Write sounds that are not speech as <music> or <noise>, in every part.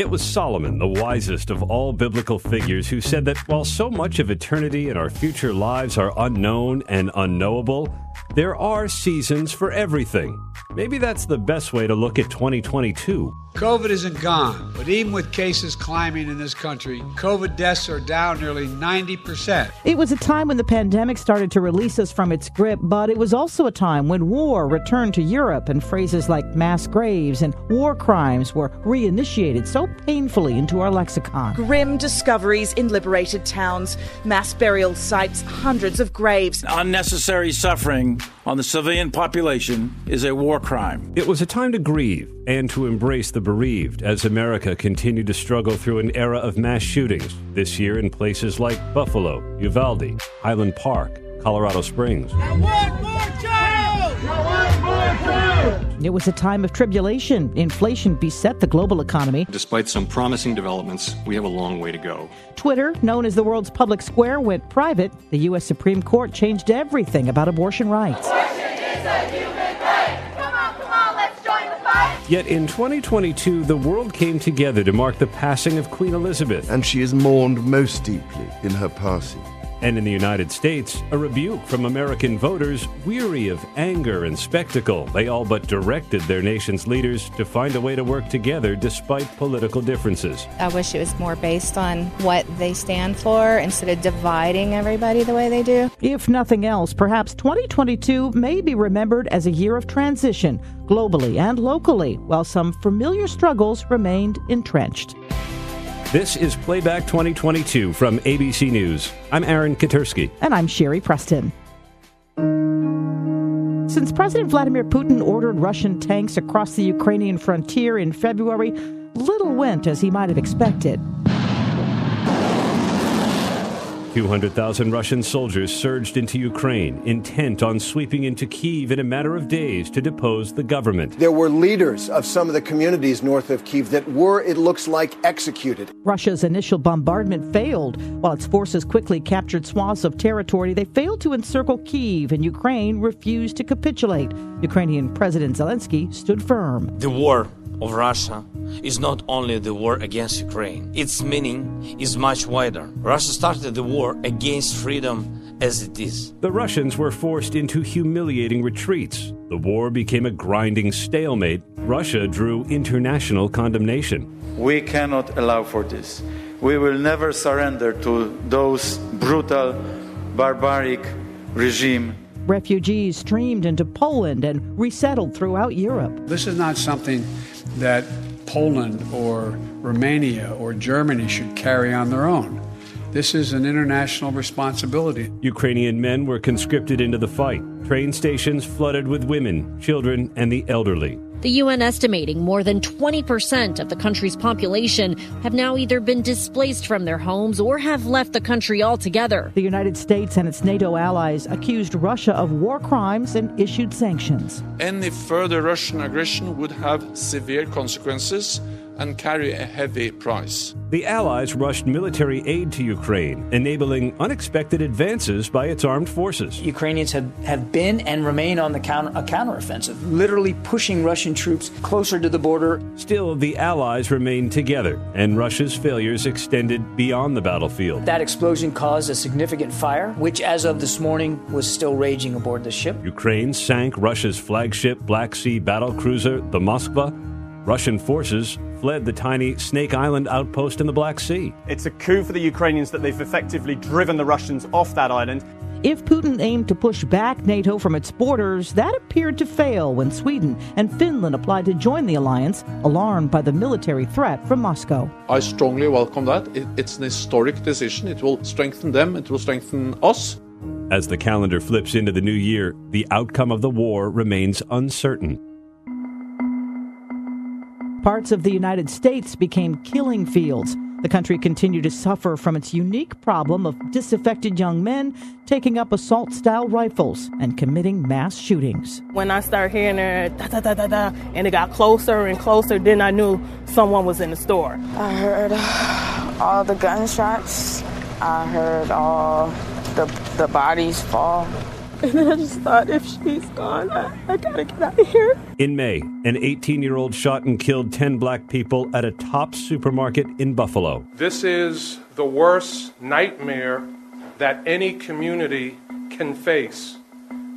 It was Solomon, the wisest of all biblical figures, who said that while so much of eternity and our future lives are unknown and unknowable, there are seasons for everything. Maybe that's the best way to look at 2022. COVID isn't gone, but even with cases climbing in this country, COVID deaths are down nearly 90%. It was a time when the pandemic started to release us from its grip, but it was also a time when war returned to Europe and phrases like mass graves and war crimes were reinitiated so painfully into our lexicon. Grim discoveries in liberated towns, mass burial sites, hundreds of graves. Unnecessary suffering on the civilian population is a war crime. It was a time to grieve and to embrace the bereaved as America continued to struggle through an era of mass shootings, this year in places like Buffalo, Uvalde, Highland Park, Colorado Springs. It was a time of tribulation. Inflation beset the global economy. Despite some promising developments, we have a long way to go. Twitter, known as the world's public square, went private. The U.S. Supreme Court changed everything about abortion rights. Yet in 2022, the world came together to mark the passing of Queen Elizabeth. And she is mourned most deeply in her passing. And in the United States, a rebuke from American voters weary of anger and spectacle. They all but directed their nation's leaders to find a way to work together despite political differences. I wish it was more based on what they stand for instead of dividing everybody the way they do. If nothing else, perhaps 2022 may be remembered as a year of transition, globally and locally, while some familiar struggles remained entrenched. This is Playback 2022 from ABC News. I'm Aaron Katersky. And I'm Cheri Preston. Since President Vladimir Putin ordered Russian tanks across the Ukrainian frontier in February, little went as he might have expected. 200,000 Russian soldiers surged into Ukraine, intent on sweeping into Kiev in a matter of days to depose the government. There were leaders of some of the communities north of Kiev that were, it looks like, executed. Russia's initial bombardment failed. While its forces quickly captured swaths of territory, they failed to encircle Kiev, and Ukraine refused to capitulate. Ukrainian President Zelensky stood firm. The war of Russia is not only the war against Ukraine. Its meaning is much wider. Russia started the war against freedom as it is. The Russians were forced into humiliating retreats. The war became a grinding stalemate. Russia drew international condemnation. We cannot allow for this. We will never surrender to those brutal, barbaric regime Refugees streamed into Poland and resettled throughout Europe. This is not something that Poland or Romania or Germany should carry on their own. This is an international responsibility. Ukrainian men were conscripted into the fight. Train stations flooded with women, children, and the elderly. The UN estimating more than 20% of the country's population have now either been displaced from their homes or have left the country altogether. The United States and its NATO allies accused Russia of war crimes and issued sanctions. Any further Russian aggression would have severe consequences and carry a heavy price. The Allies rushed military aid to Ukraine, enabling unexpected advances by its armed forces. Ukrainians have, have been and remain on the counter, a counteroffensive, literally pushing Russian troops closer to the border. Still, the Allies remained together, and Russia's failures extended beyond the battlefield. That explosion caused a significant fire, which, as of this morning, was still raging aboard the ship. Ukraine sank Russia's flagship Black Sea battle cruiser, the Moskva. Russian forces fled the tiny Snake Island outpost in the Black Sea. It's a coup for the Ukrainians that they've effectively driven the Russians off that island. If Putin aimed to push back NATO from its borders, that appeared to fail when Sweden and Finland applied to join the alliance, alarmed by the military threat from Moscow. I strongly welcome that. It's an historic decision. It will strengthen them, it will strengthen us. As the calendar flips into the new year, the outcome of the war remains uncertain. Parts of the United States became killing fields. The country continued to suffer from its unique problem of disaffected young men taking up assault style rifles and committing mass shootings. When I started hearing it, da, da, da, da, da, and it got closer and closer, then I knew someone was in the store. I heard all the gunshots, I heard all the, the bodies fall. <laughs> And then I just thought, if she's gone, I, I gotta get out of here. In May, an 18 year old shot and killed 10 black people at a Tops supermarket in Buffalo. This is the worst nightmare that any community can face.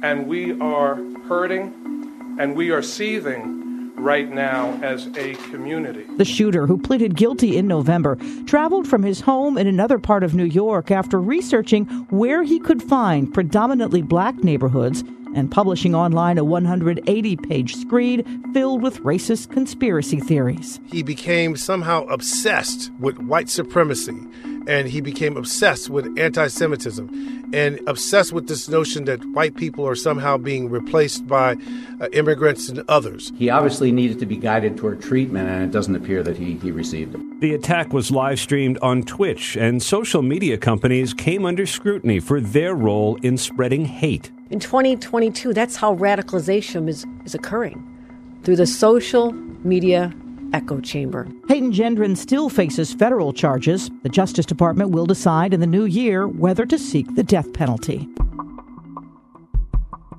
And we are hurting and we are seething right now as a community. The shooter, who pleaded guilty in November, traveled from his home in another part of New York after researching where he could find predominantly black neighborhoods and publishing online a 180 page screed filled with racist conspiracy theories. He became somehow obsessed with white supremacy and he became obsessed with anti Semitism and obsessed with this notion that white people are somehow being replaced by uh, immigrants and others. He obviously needed to be guided toward treatment, and it doesn't appear that he, he received it. The attack was live streamed on Twitch, and social media companies came under scrutiny for their role in spreading hate. In 2022, that's how radicalization is, is occurring through the social media echo chamber. Payton Gendron still faces federal charges. The Justice Department will decide in the new year whether to seek the death penalty.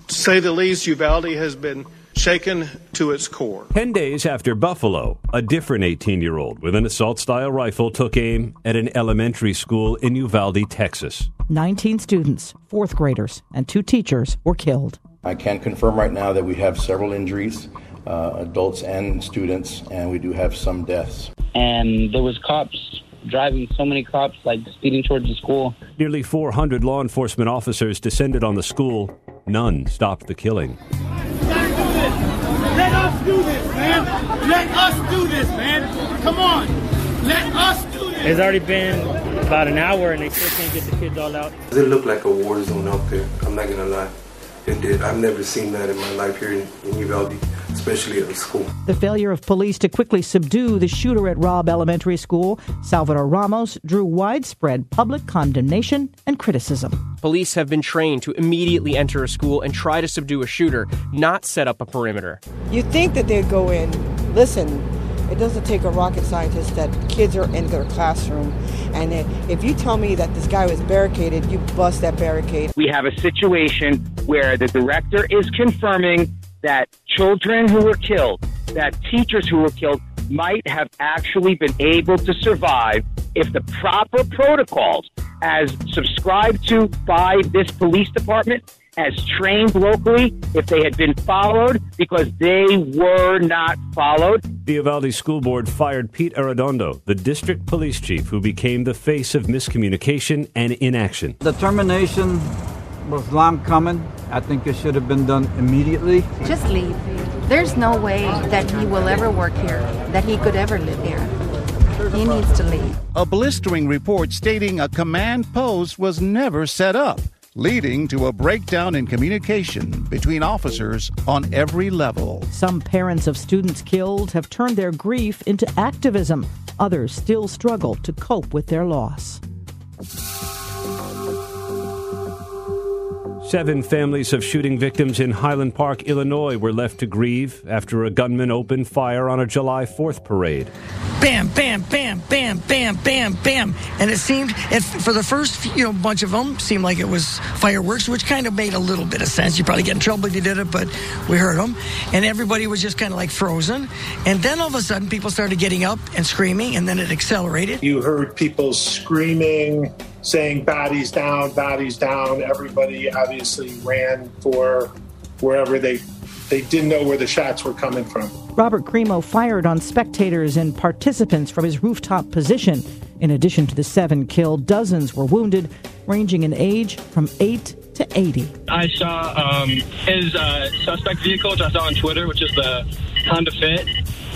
To say the least, Uvalde has been shaken to its core. Ten days after Buffalo, a different 18 year old with an assault style rifle took aim at an elementary school in Uvalde, Texas. 19 students, fourth graders, and two teachers were killed. I can confirm right now that we have several injuries uh, adults and students, and we do have some deaths. And there was cops driving, so many cops like speeding towards the school. Nearly 400 law enforcement officers descended on the school. None stopped the killing. Let us do this, man. Let us do this, man. Come on. Let us do this. It's already been about an hour and they still can't get the kids all out. It looked like a war zone out there. I'm not gonna lie. It did. I've never seen that in my life here in, in Uvalde especially at the school. The failure of police to quickly subdue the shooter at Robb Elementary School, Salvador Ramos, drew widespread public condemnation and criticism. Police have been trained to immediately enter a school and try to subdue a shooter, not set up a perimeter. You think that they'd go in, listen, it doesn't take a rocket scientist that kids are in their classroom. And if you tell me that this guy was barricaded, you bust that barricade. We have a situation where the director is confirming that children who were killed, that teachers who were killed might have actually been able to survive if the proper protocols, as subscribed to by this police department, as trained locally, if they had been followed, because they were not followed. The Uvalde School Board fired Pete Arredondo, the district police chief who became the face of miscommunication and inaction. The termination was long coming. I think it should have been done immediately. Just leave. There's no way that he will ever work here, that he could ever live here. He needs to leave. A blistering report stating a command post was never set up, leading to a breakdown in communication between officers on every level. Some parents of students killed have turned their grief into activism. Others still struggle to cope with their loss. Seven families of shooting victims in Highland Park, Illinois were left to grieve after a gunman opened fire on a July 4th parade. Bam, bam, bam, bam, bam, bam, bam. And it seemed, it, for the first you know bunch of them, seemed like it was fireworks, which kind of made a little bit of sense. You probably get in trouble if you did it, but we heard them. And everybody was just kind of like frozen. And then all of a sudden, people started getting up and screaming, and then it accelerated. You heard people screaming saying bodies down, bodies down. Everybody obviously ran for wherever they they didn't know where the shots were coming from. Robert Crimo fired on spectators and participants from his rooftop position. In addition to the seven killed, dozens were wounded, ranging in age from 8 to 80. I saw um, his uh, suspect vehicle, which I saw on Twitter, which is the Honda Fit.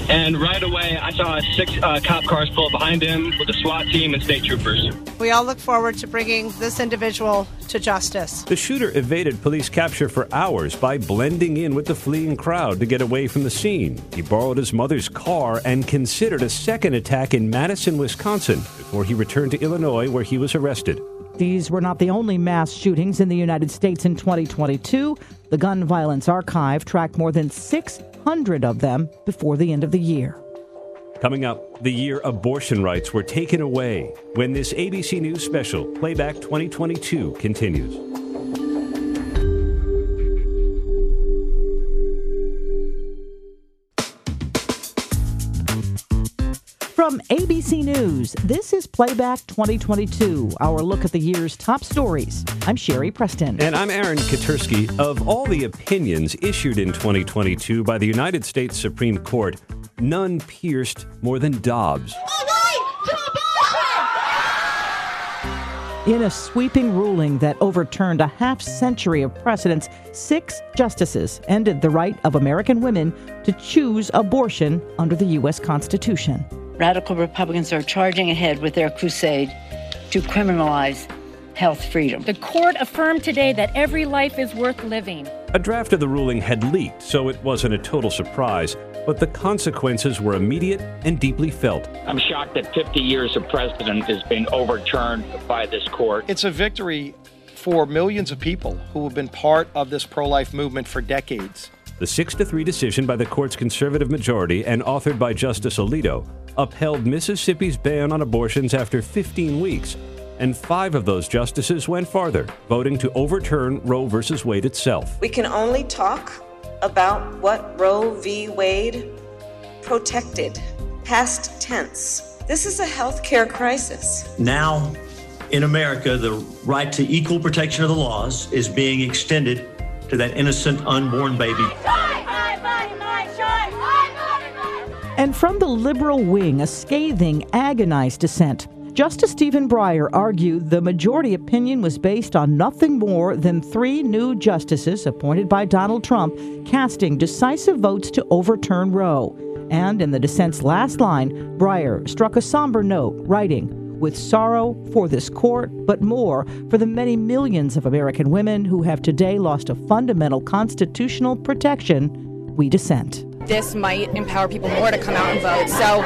And right away, I saw six uh, cop cars pull up behind him with a SWAT team and state troopers. We all look forward to bringing this individual to justice. The shooter evaded police capture for hours by blending in with the fleeing crowd to get away from the scene. He borrowed his mother's car and considered a second attack in Madison, Wisconsin, before he returned to Illinois, where he was arrested. These were not the only mass shootings in the United States in 2022. The Gun Violence Archive tracked more than 600 of them before the end of the year. Coming up, the year abortion rights were taken away when this ABC News special, Playback 2022, continues. From ABC News, this is Playback 2022, our look at the year's top stories. I'm Cheri Preston. And I'm Aaron Katersky. Of all the opinions issued in 2022 by the United States Supreme Court, none pierced more than Dobbs. In a sweeping ruling that overturned a half century of precedents, six justices ended the right of American women to choose abortion under the U.S. Constitution. Radical Republicans are charging ahead with their crusade to criminalize health freedom. The court affirmed today that every life is worth living. A draft of the ruling had leaked, so it wasn't a total surprise, but the consequences were immediate and deeply felt. I'm shocked that 50 years of precedent has been overturned by this court. It's a victory for millions of people who have been part of this pro life movement for decades. The 6 to 3 decision by the court's conservative majority and authored by Justice Alito upheld Mississippi's ban on abortions after 15 weeks, and five of those justices went farther, voting to overturn Roe v. Wade itself. We can only talk about what Roe v. Wade protected, past tense. This is a health care crisis. Now, in America, the right to equal protection of the laws is being extended to that innocent unborn baby. And from the liberal wing, a scathing, agonized dissent. Justice Stephen Breyer argued the majority opinion was based on nothing more than three new justices appointed by Donald Trump casting decisive votes to overturn Roe. And in the dissent's last line, Breyer struck a somber note, writing, with sorrow for this court, but more for the many millions of American women who have today lost a fundamental constitutional protection, we dissent. This might empower people more to come out and vote. So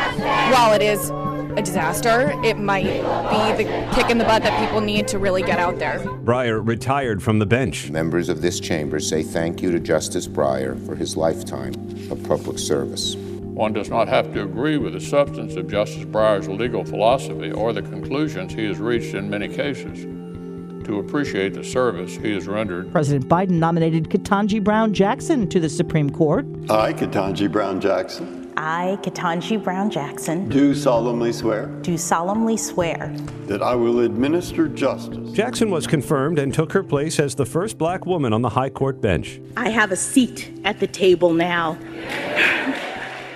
while it is a disaster, it might be the kick in the butt that people need to really get out there. Breyer retired from the bench. Members of this chamber say thank you to Justice Breyer for his lifetime of public service. One does not have to agree with the substance of Justice Breyer's legal philosophy or the conclusions he has reached in many cases to appreciate the service he has rendered. President Biden nominated Ketanji Brown Jackson to the Supreme Court. I, Ketanji Brown Jackson. I, Ketanji Brown Jackson. Do solemnly swear. Do solemnly swear. That I will administer justice. Jackson was confirmed and took her place as the first black woman on the High Court bench. I have a seat at the table now.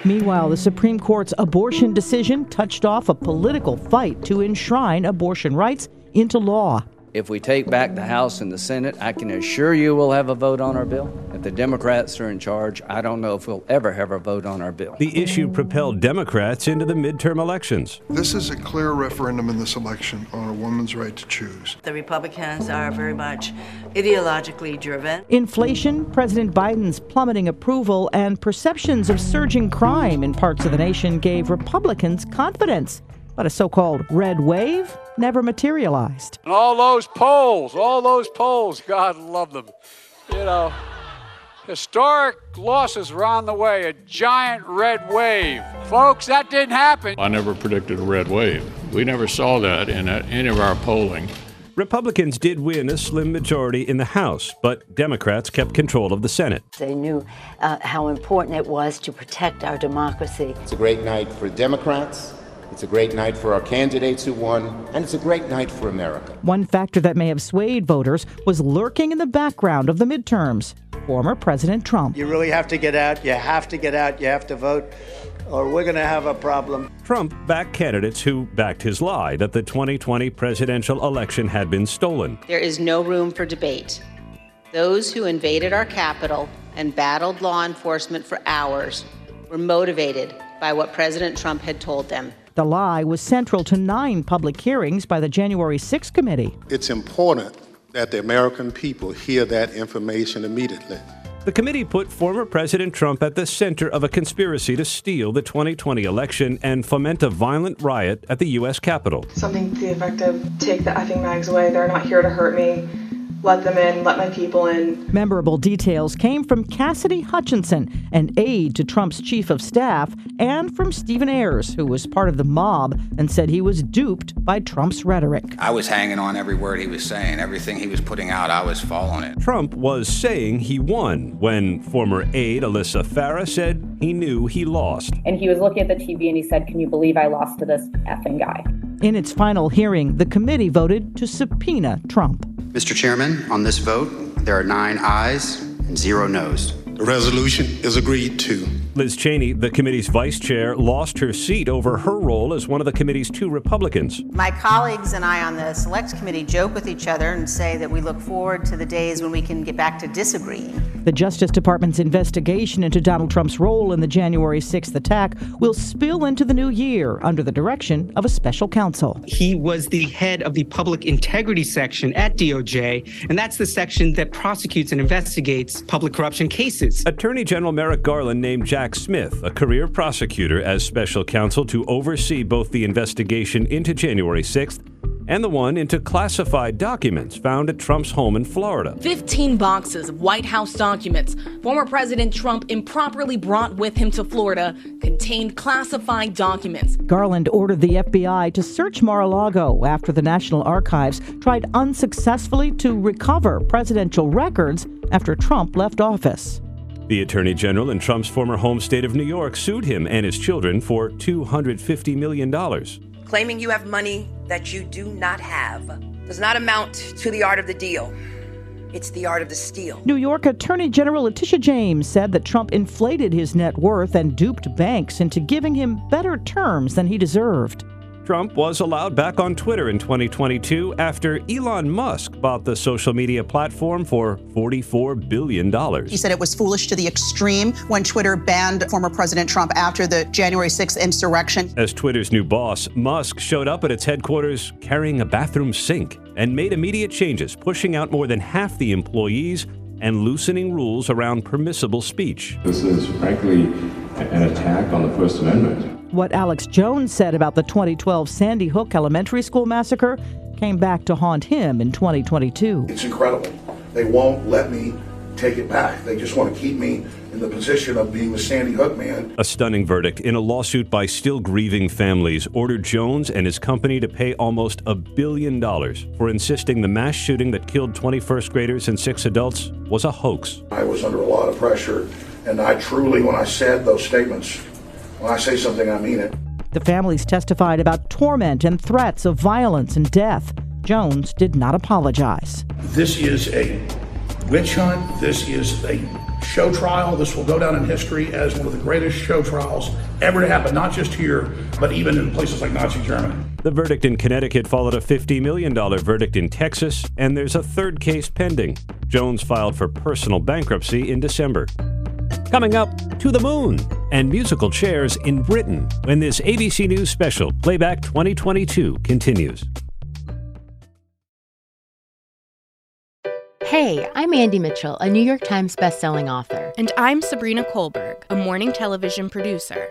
Meanwhile, the Supreme Court's abortion decision touched off a political fight to enshrine abortion rights into law. If we take back the House and the Senate, I can assure you we'll have a vote on our bill. If the Democrats are in charge, I don't know if we'll ever have a vote on our bill. The issue propelled Democrats into the midterm elections. This is a clear referendum in this election on a woman's right to choose. The Republicans are very much ideologically driven. Inflation, President Biden's plummeting approval, and perceptions of surging crime in parts of the nation gave Republicans confidence. But a so called red wave never materialized. And all those polls, all those polls, God love them. You know, historic losses were on the way, a giant red wave. Folks, that didn't happen. I never predicted a red wave. We never saw that in any of our polling. Republicans did win a slim majority in the House, but Democrats kept control of the Senate. They knew uh, how important it was to protect our democracy. It's a great night for Democrats. It's a great night for our candidates who won, and it's a great night for America. One factor that may have swayed voters was lurking in the background of the midterms former President Trump. You really have to get out. You have to get out. You have to vote, or we're going to have a problem. Trump backed candidates who backed his lie that the 2020 presidential election had been stolen. There is no room for debate. Those who invaded our Capitol and battled law enforcement for hours were motivated by what President Trump had told them. The lie was central to nine public hearings by the January 6 committee. It's important that the American people hear that information immediately. The committee put former President Trump at the center of a conspiracy to steal the 2020 election and foment a violent riot at the U.S. Capitol. Something to the effect of take the effing mags away, they're not here to hurt me. Let them in, let my people in. Memorable details came from Cassidy Hutchinson, an aide to Trump's chief of staff, and from Stephen Ayres, who was part of the mob and said he was duped by Trump's rhetoric. I was hanging on every word he was saying. Everything he was putting out, I was following it. Trump was saying he won when former aide Alyssa Farah said he knew he lost. And he was looking at the TV and he said, Can you believe I lost to this effing guy? In its final hearing, the committee voted to subpoena Trump. Mr. Chairman, on this vote, there are nine ayes and zero noes. The resolution is agreed to. Liz Cheney, the committee's vice chair, lost her seat over her role as one of the committee's two Republicans. My colleagues and I on the Select Committee joke with each other and say that we look forward to the days when we can get back to disagreeing. The Justice Department's investigation into Donald Trump's role in the January 6th attack will spill into the new year under the direction of a special counsel. He was the head of the public integrity section at DOJ, and that's the section that prosecutes and investigates public corruption cases. Attorney General Merrick Garland named Jack Smith, a career prosecutor, as special counsel to oversee both the investigation into January 6th and the one into classified documents found at Trump's home in Florida. 15 boxes of White House documents former President Trump improperly brought with him to Florida contained classified documents. Garland ordered the FBI to search Mar a Lago after the National Archives tried unsuccessfully to recover presidential records after Trump left office. The Attorney General in Trump's former home state of New York sued him and his children for $250 million. Claiming you have money that you do not have does not amount to the art of the deal. It's the art of the steal. New York Attorney General Letitia James said that Trump inflated his net worth and duped banks into giving him better terms than he deserved. Trump was allowed back on Twitter in 2022 after Elon Musk bought the social media platform for $44 billion. He said it was foolish to the extreme when Twitter banned former President Trump after the January 6th insurrection. As Twitter's new boss, Musk showed up at its headquarters carrying a bathroom sink and made immediate changes, pushing out more than half the employees and loosening rules around permissible speech. This is frankly an attack on the First Amendment. What Alex Jones said about the 2012 Sandy Hook Elementary School massacre came back to haunt him in 2022. It's incredible. They won't let me take it back. They just want to keep me in the position of being the Sandy Hook man. A stunning verdict in a lawsuit by still grieving families ordered Jones and his company to pay almost a billion dollars for insisting the mass shooting that killed 21st graders and six adults was a hoax. I was under a lot of pressure, and I truly, when I said those statements, when I say something, I mean it. The families testified about torment and threats of violence and death. Jones did not apologize. This is a witch hunt. This is a show trial. This will go down in history as one of the greatest show trials ever to happen, not just here, but even in places like Nazi Germany. The verdict in Connecticut followed a $50 million verdict in Texas, and there's a third case pending. Jones filed for personal bankruptcy in December. Coming up, to the moon and musical chairs in Britain when this ABC News special, Playback 2022, continues. Hey, I'm Andy Mitchell, a New York Times bestselling author. And I'm Sabrina Kohlberg, a morning television producer.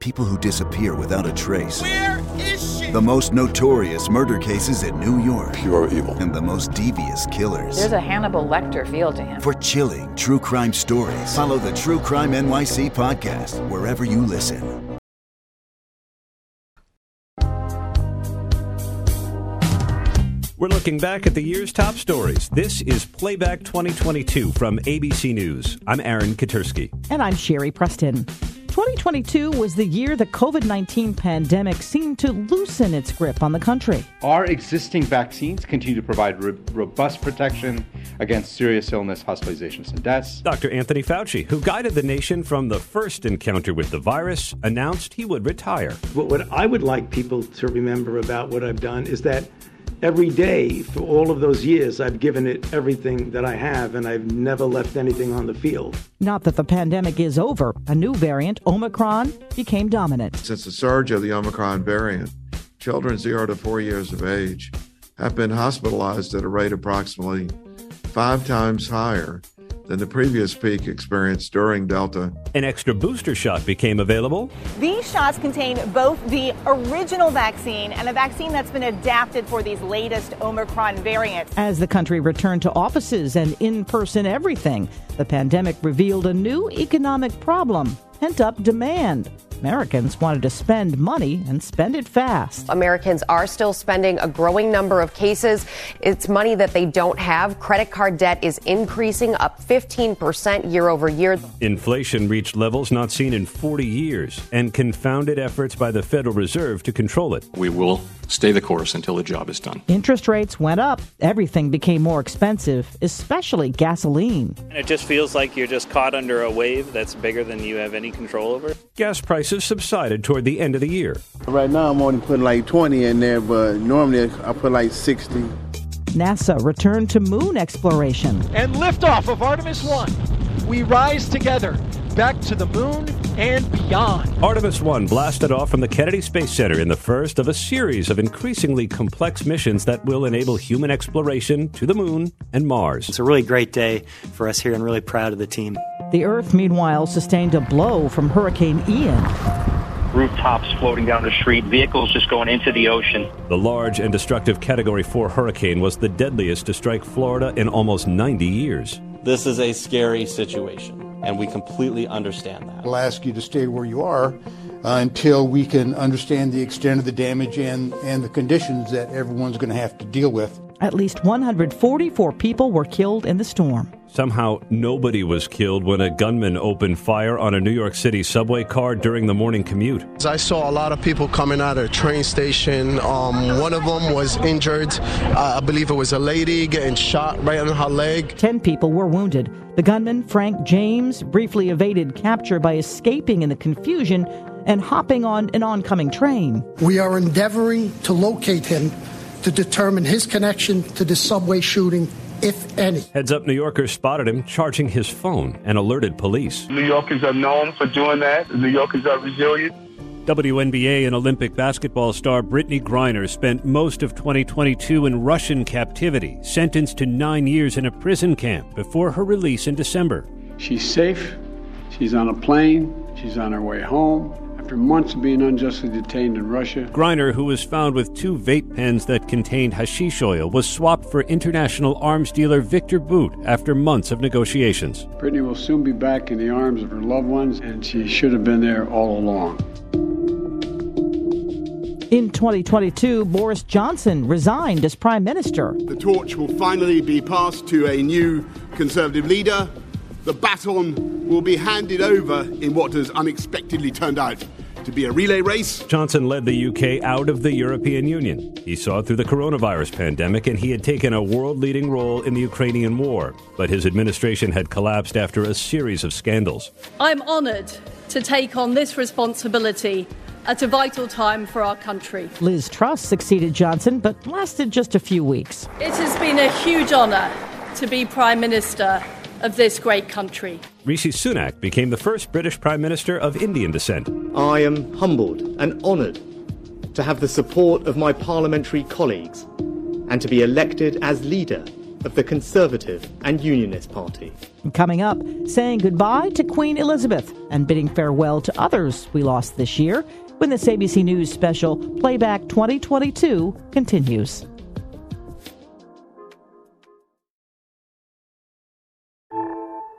People who disappear without a trace. Where is she? The most notorious murder cases in New York. Pure evil. And the most devious killers. There's a Hannibal Lecter feel to him. For chilling true crime stories, follow the True Crime NYC podcast wherever you listen. We're looking back at the year's top stories. This is Playback 2022 from ABC News. I'm Aaron Katersky. And I'm Cheri Preston. 2022 was the year the COVID 19 pandemic seemed to loosen its grip on the country. Our existing vaccines continue to provide ro- robust protection against serious illness, hospitalizations, and deaths. Dr. Anthony Fauci, who guided the nation from the first encounter with the virus, announced he would retire. What, what I would like people to remember about what I've done is that every day for all of those years, I've given it everything that I have, and I've never left anything on the field. Not that the pandemic is over. A new variant, Omicron, became dominant. Since the surge of the Omicron variant, children zero to four years of age have been hospitalized at a rate approximately five times higher than the previous peak experienced during Delta. An extra booster shot became available. These shots contain both the original vaccine and a vaccine that's been adapted for these latest Omicron variants. As the country returned to offices and in person everything, the pandemic revealed a new economic problem pent up demand. Americans wanted to spend money and spend it fast. Americans are still spending a growing number of cases. It's money that they don't have. Credit card debt is increasing up 15% year over year. Inflation reached levels not seen in 40 years and confounded efforts by the Federal Reserve to control it. We will stay the course until the job is done. Interest rates went up. Everything became more expensive, especially gasoline. It just feels like you're just caught under a wave that's bigger than you have any control over. Gas prices subsided toward the end of the year. Right now, I'm only putting like 20 in there, but normally I put like 60. NASA returned to moon exploration. And liftoff of Artemis 1. We rise together back to the moon and beyond. Artemis 1 blasted off from the Kennedy Space Center in the first of a series of increasingly complex missions that will enable human exploration to the moon and Mars. It's a really great day for us here and really proud of the team. The Earth, meanwhile, sustained a blow from Hurricane Ian rooftops floating down the street, vehicles just going into the ocean. The large and destructive Category 4 hurricane was the deadliest to strike Florida in almost 90 years. This is a scary situation, and we completely understand that. I'll ask you to stay where you are uh, until we can understand the extent of the damage and, and the conditions that everyone's going to have to deal with. At least 144 people were killed in the storm. Somehow, nobody was killed when a gunman opened fire on a New York City subway car during the morning commute. I saw a lot of people coming out of the train station. Um, one of them was injured. Uh, I believe it was a lady getting shot right in her leg. Ten people were wounded. The gunman, Frank James, briefly evaded capture by escaping in the confusion and hopping on an oncoming train. We are endeavoring to locate him to determine his connection to the subway shooting if any. Heads Up New Yorkers spotted him charging his phone and alerted police. New Yorkers are known for doing that. New Yorkers are resilient. WNBA and Olympic basketball star Brittney Griner spent most of 2022 in Russian captivity, sentenced to nine years in a prison camp before her release in December. She's safe. She's on a plane. She's on her way home after months of being unjustly detained in Russia. Griner, who was found with two vape pens that contained hashish oil, was swapped for international arms dealer Victor Bout after months of negotiations. Brittney will soon be back in the arms of her loved ones, and she should have been there all along. In 2022, Boris Johnson resigned as prime minister. The torch will finally be passed to a new Conservative leader. The baton will be handed over in what has unexpectedly turned out to be a relay race. Johnson led the UK out of the European Union. He saw through the coronavirus pandemic and he had taken a world leading role in the Ukrainian war. But his administration had collapsed after a series of scandals. I'm honoured to take on this responsibility at a vital time for our country. Liz Truss succeeded Johnson, but lasted just a few weeks. It has been a huge honour to be Prime Minister of this great country. Rishi Sunak became the first British Prime Minister of Indian descent. I am humbled and honoured to have the support of my parliamentary colleagues and to be elected as leader of the Conservative and Unionist Party. Coming up, saying goodbye to Queen Elizabeth and bidding farewell to others we lost this year when this ABC News special Playback 2022 continues.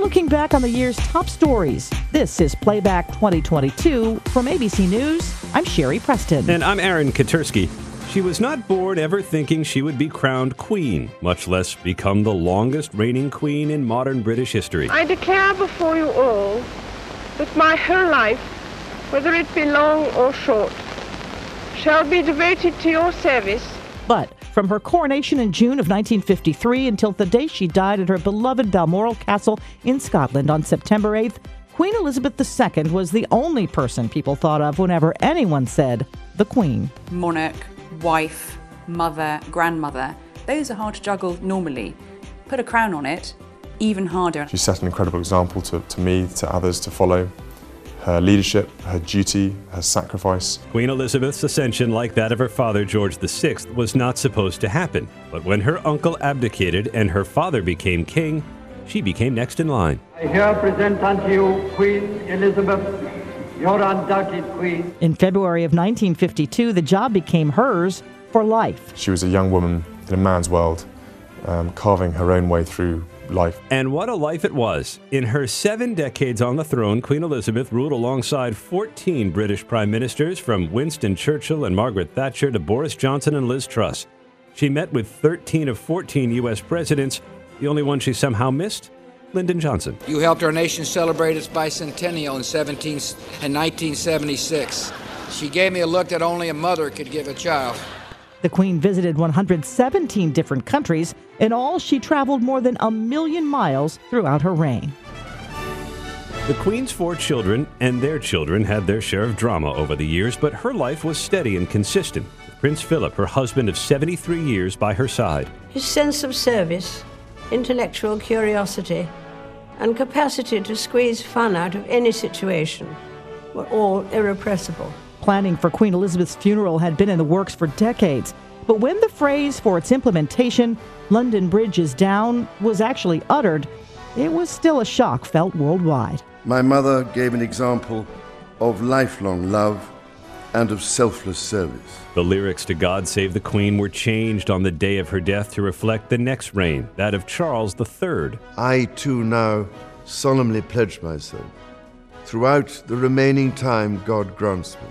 Looking back on the year's top stories. This is Playback 2022 from ABC News. I'm Cheri Preston. And I'm Aaron Katersky. She was not born ever thinking she would be crowned queen, much less become the longest reigning queen in modern British history. I declare before you all that my whole life, whether it be long or short, shall be devoted to your service. But from her coronation in June of 1953 until the day she died at her beloved Balmoral Castle in Scotland on September 8th, Queen Elizabeth II was the only person people thought of whenever anyone said the Queen. Monarch, wife, mother, grandmother, those are hard to juggle normally. Put a crown on it, even harder. She set an incredible example to, to me, to others to follow. Her leadership, her duty, her sacrifice. Queen Elizabeth's ascension, like that of her father George VI, was not supposed to happen. But when her uncle abdicated and her father became king, she became next in line. I here present unto you Queen Elizabeth, your undoubted queen. In February of 1952, the job became hers for life. She was a young woman in a man's world, um, carving her own way through life. And what a life it was. In her seven decades on the throne, Queen Elizabeth ruled alongside 14 British prime ministers, from Winston Churchill and Margaret Thatcher to Boris Johnson and Liz Truss. She met with 13 of 14 U.S. presidents. The only one she somehow missed? Lyndon Johnson. You helped our nation celebrate its bicentennial in 17 in 1976. She gave me a look that only a mother could give a child. The Queen visited 117 different countries. In all, she traveled more than a million miles throughout her reign. The Queen's four children and their children had their share of drama over the years, but her life was steady and consistent. Prince Philip, her husband of 73 years, by her side. His sense of service, intellectual curiosity, and capacity to squeeze fun out of any situation were all irrepressible. Planning for Queen Elizabeth's funeral had been in the works for decades. But when the phrase for its implementation, London Bridge is down, was actually uttered, it was still a shock felt worldwide. My mother gave an example of lifelong love and of selfless service. The lyrics to God Save the Queen were changed on the day of her death to reflect the next reign, that of Charles III. I too now solemnly pledge myself, throughout the remaining time God grants me,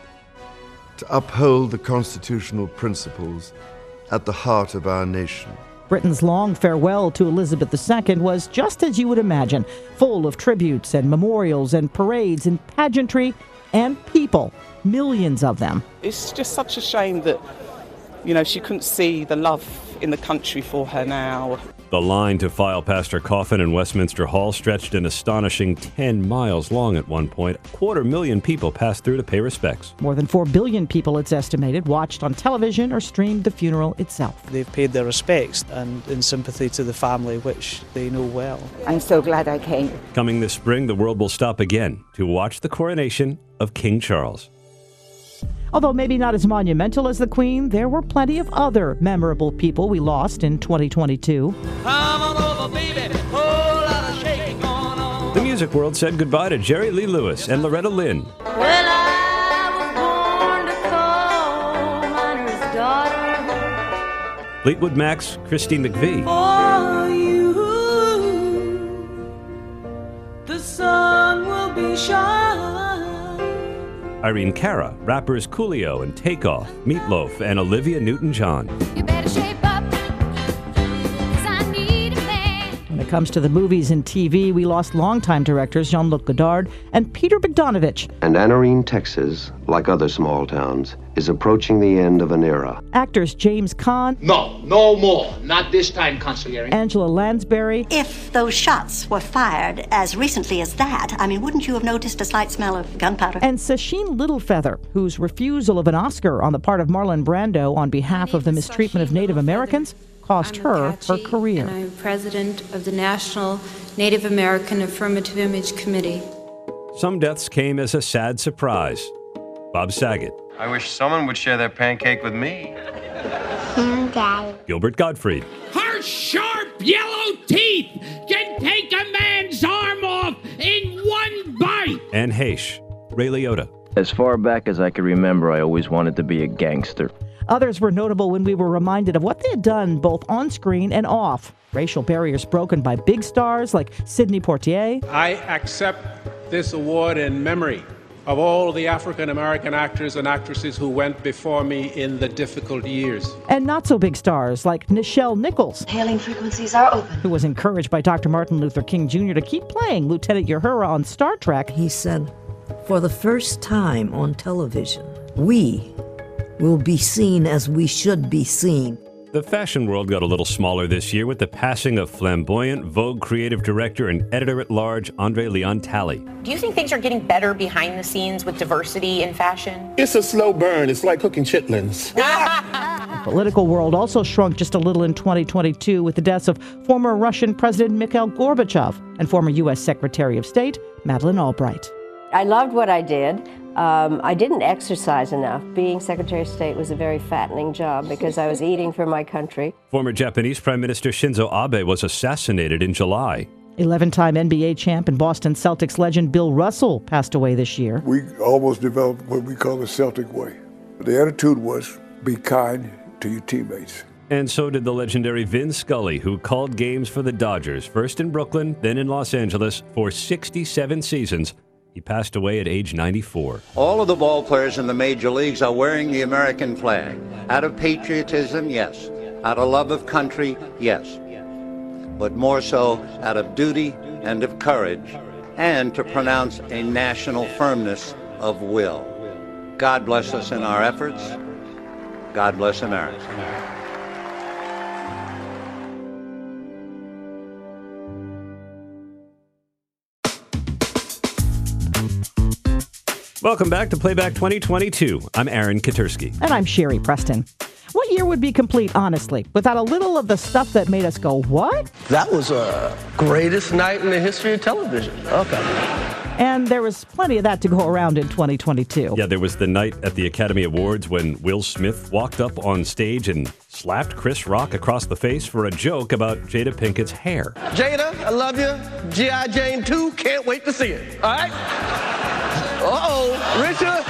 to uphold the constitutional principles at the heart of our nation. Britain's long farewell to Elizabeth II was just as you would imagine, full of tributes and memorials and parades and pageantry and people, millions of them. It's just such a shame that, you know, she couldn't see the love in the country for her now. The line to file past her coffin in Westminster Hall stretched an astonishing 10 miles long at one point. A quarter million people passed through to pay respects. More than 4 billion people, it's estimated, watched on television or streamed the funeral itself. They've paid their respects and in sympathy to the family, which they know well. I'm so glad I came. Coming this spring, the world will stop again to watch the coronation of King Charles. Although maybe not as monumental as the Queen, there were plenty of other memorable people we lost in 2022. Over, the music world said goodbye to Jerry Lee Lewis and Loretta Lynn. Well, Fleetwood Mac's Christine McVie. For you, the sun will be shining. Irene Cara, rappers Coolio and Takeoff, Meatloaf, and Olivia Newton John. It comes to the movies and TV, we lost longtime directors Jean Luc Godard and Peter Bogdanovich. And Anarene, Texas, like other small towns, is approaching the end of an era. Actors James Caan. No, no more. Not this time, Consigliere. Angela Lansbury. If those shots were fired as recently as that, I mean, wouldn't you have noticed a slight smell of gunpowder? And Sacheen Littlefeather, whose refusal of an Oscar on the part of Marlon Brando on behalf of the mistreatment of Native Americans cost her her career. And I'm president of the National Native American Affirmative Image Committee. Some deaths came as a sad surprise. Bob Saget. I wish someone would share their pancake with me. Okay. Gilbert Gottfried. Her sharp yellow teeth can take a man's arm off in one bite. Anne Heche, Ray Liotta. As far back as I can remember, I always wanted to be a gangster. Others were notable when we were reminded of what they had done both on screen and off. Racial barriers broken by big stars like Sidney Poitier. I accept this award in memory of all the African American actors and actresses who went before me in the difficult years. And not so big stars like Nichelle Nichols. Hailing frequencies are open. Who was encouraged by Dr. Martin Luther King Jr. to keep playing Lieutenant Uhura on Star Trek. He said, For the first time on television, we will be seen as we should be seen. The fashion world got a little smaller this year with the passing of flamboyant Vogue creative director and editor at large Andre Leon Talley. Do you think things are getting better behind the scenes with diversity in fashion? It's a slow burn. It's like cooking chitlins. <laughs> the political world also shrunk just a little in 2022 with the deaths of former Russian President Mikhail Gorbachev and former U.S. Secretary of State Madeleine Albright. I loved what I did. Um, I didn't exercise enough. Being Secretary of State was a very fattening job because I was eating for my country. Former Japanese Prime Minister Shinzo Abe was assassinated in July. 11 time NBA champ and Boston Celtics legend Bill Russell passed away this year. We almost developed what we call the Celtic way. The attitude was be kind to your teammates. And so did the legendary Vin Scully, who called games for the Dodgers, first in Brooklyn, then in Los Angeles, for 67 seasons he passed away at age 94. All of the ball players in the major leagues are wearing the American flag. Out of patriotism, yes. Out of love of country, yes. But more so out of duty and of courage, and to pronounce a national firmness of will. God bless us in our efforts. God bless America. Welcome back to Playback 2022. I'm Aaron Katersky. And I'm Cheri Preston. What year would be complete, honestly, without a little of the stuff that made us go, what? That was a greatest night in the history of television. Okay. And there was plenty of that to go around in 2022. Yeah, there was the night at the Academy Awards when Will Smith walked up on stage and slapped Chris Rock across the face for a joke about Jada Pinkett's hair. Jada, I love you. G.I. Jane 2, can't wait to see it. All right? Uh-oh, Richard. <laughs>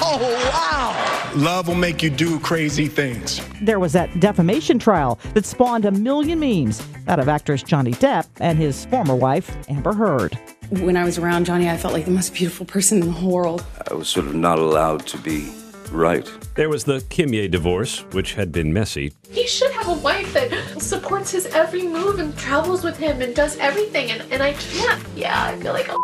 oh, wow. Love will make you do crazy things. There was that defamation trial that spawned a million memes out of actress Johnny Depp and his former wife, Amber Heard. When I was around Johnny, I felt like the most beautiful person in the whole world. I was sort of not allowed to be right. There was the Kimye divorce, which had been messy. He should have a wife that supports his every move and travels with him and does everything, and, and I can't. Yeah, I feel like a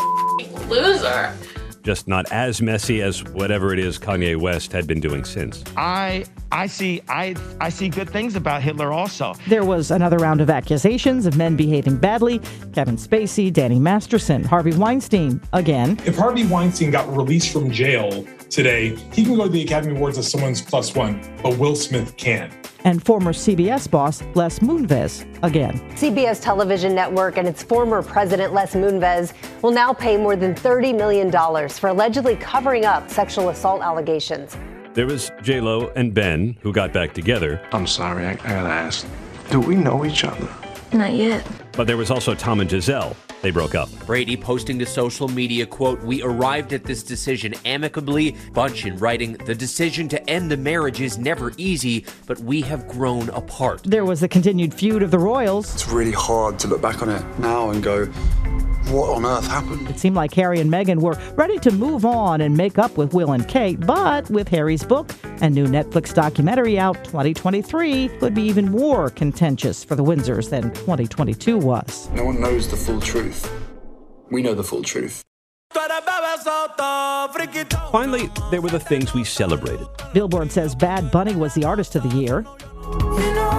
loser. Just not as messy as whatever it is Kanye West had been doing since. I I see I I see good things about Hitler also. There was another round of accusations of men behaving badly. Kevin Spacey, Danny Masterson, Harvey Weinstein again. If Harvey Weinstein got released from jail today, he can go to the Academy Awards as someone's plus one, but Will Smith can't and former CBS boss Les Moonves again. CBS television network and its former president Les Moonves will now pay more than $30 million for allegedly covering up sexual assault allegations. There was J Lo and Ben who got back together. I'm sorry, I, I gotta ask. Do we know each other? Not yet. But there was also Tom and Gisele. They broke up. Brady posting to social media, quote, We arrived at this decision amicably. Bündchen writing, The decision to end the marriage is never easy, but we have grown apart. There was the continued feud of the Royals. It's really hard to look back on it now and go, what on earth happened? It seemed like Harry and Meghan were ready to move on and make up with Will and Kate, but with Harry's book and new Netflix documentary out 2023 would be even more contentious for the Windsors than 2022 was. No one knows the full truth. We know the full truth. Finally, there were the things we celebrated. Billboard says Bad Bunny was the artist of the year. You know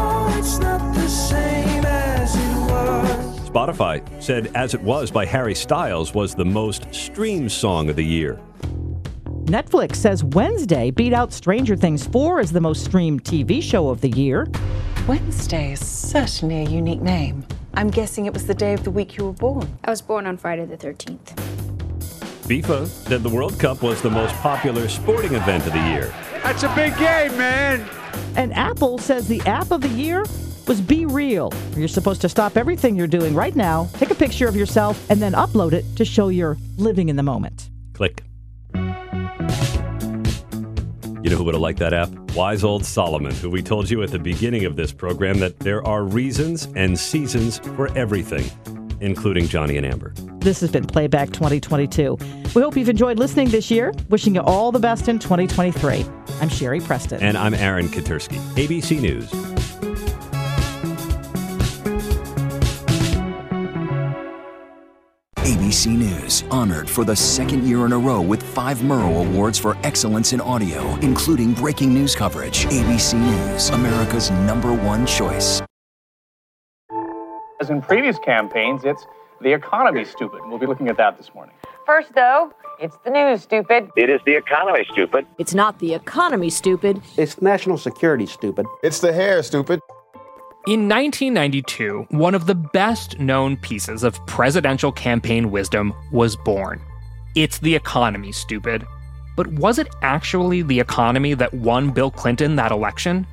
Spotify said As It Was by Harry Styles was the most streamed song of the year. Netflix says Wednesday beat out Stranger Things 4 as the most streamed TV show of the year. Wednesday is certainly a unique name. I'm guessing it was the day of the week you were born. I was born on Friday the 13th. FIFA said the World Cup was the most popular sporting event of the year. That's a big game, man. And Apple says the app of the year was BeReal. You're supposed to stop everything you're doing right now, take a picture of yourself, and then upload it to show you're living in the moment. Click. You know who would have liked that app? Wise old Solomon, who we told you at the beginning of this program that there are reasons and seasons for everything, including Johnny and Amber. This has been Playback 2022. We hope you've enjoyed listening this year. Wishing you all the best in 2023. I'm Cheri Preston. And I'm Aaron Katersky, ABC News. ABC News, honored for the second year in a row with five Murrow Awards for excellence in audio, including breaking news coverage. ABC News, America's number one choice. As in previous campaigns, it's the economy, stupid. We'll be looking at that this morning. First, though, it's the news, stupid. It is the economy, stupid. It's not the economy, stupid. It's national security, stupid. It's the hair, stupid. In 1992, one of the best known pieces of presidential campaign wisdom was born. It's the economy, stupid. But was it actually the economy that won Bill Clinton that election?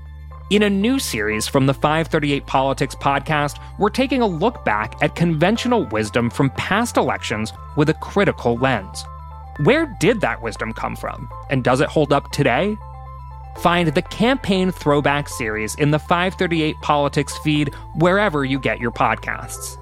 In a new series from the 538 Politics podcast, we're taking a look back at conventional wisdom from past elections with a critical lens. Where did that wisdom come from? And does it hold up today? Find the Campaign Throwback series in the 538 Politics feed wherever you get your podcasts.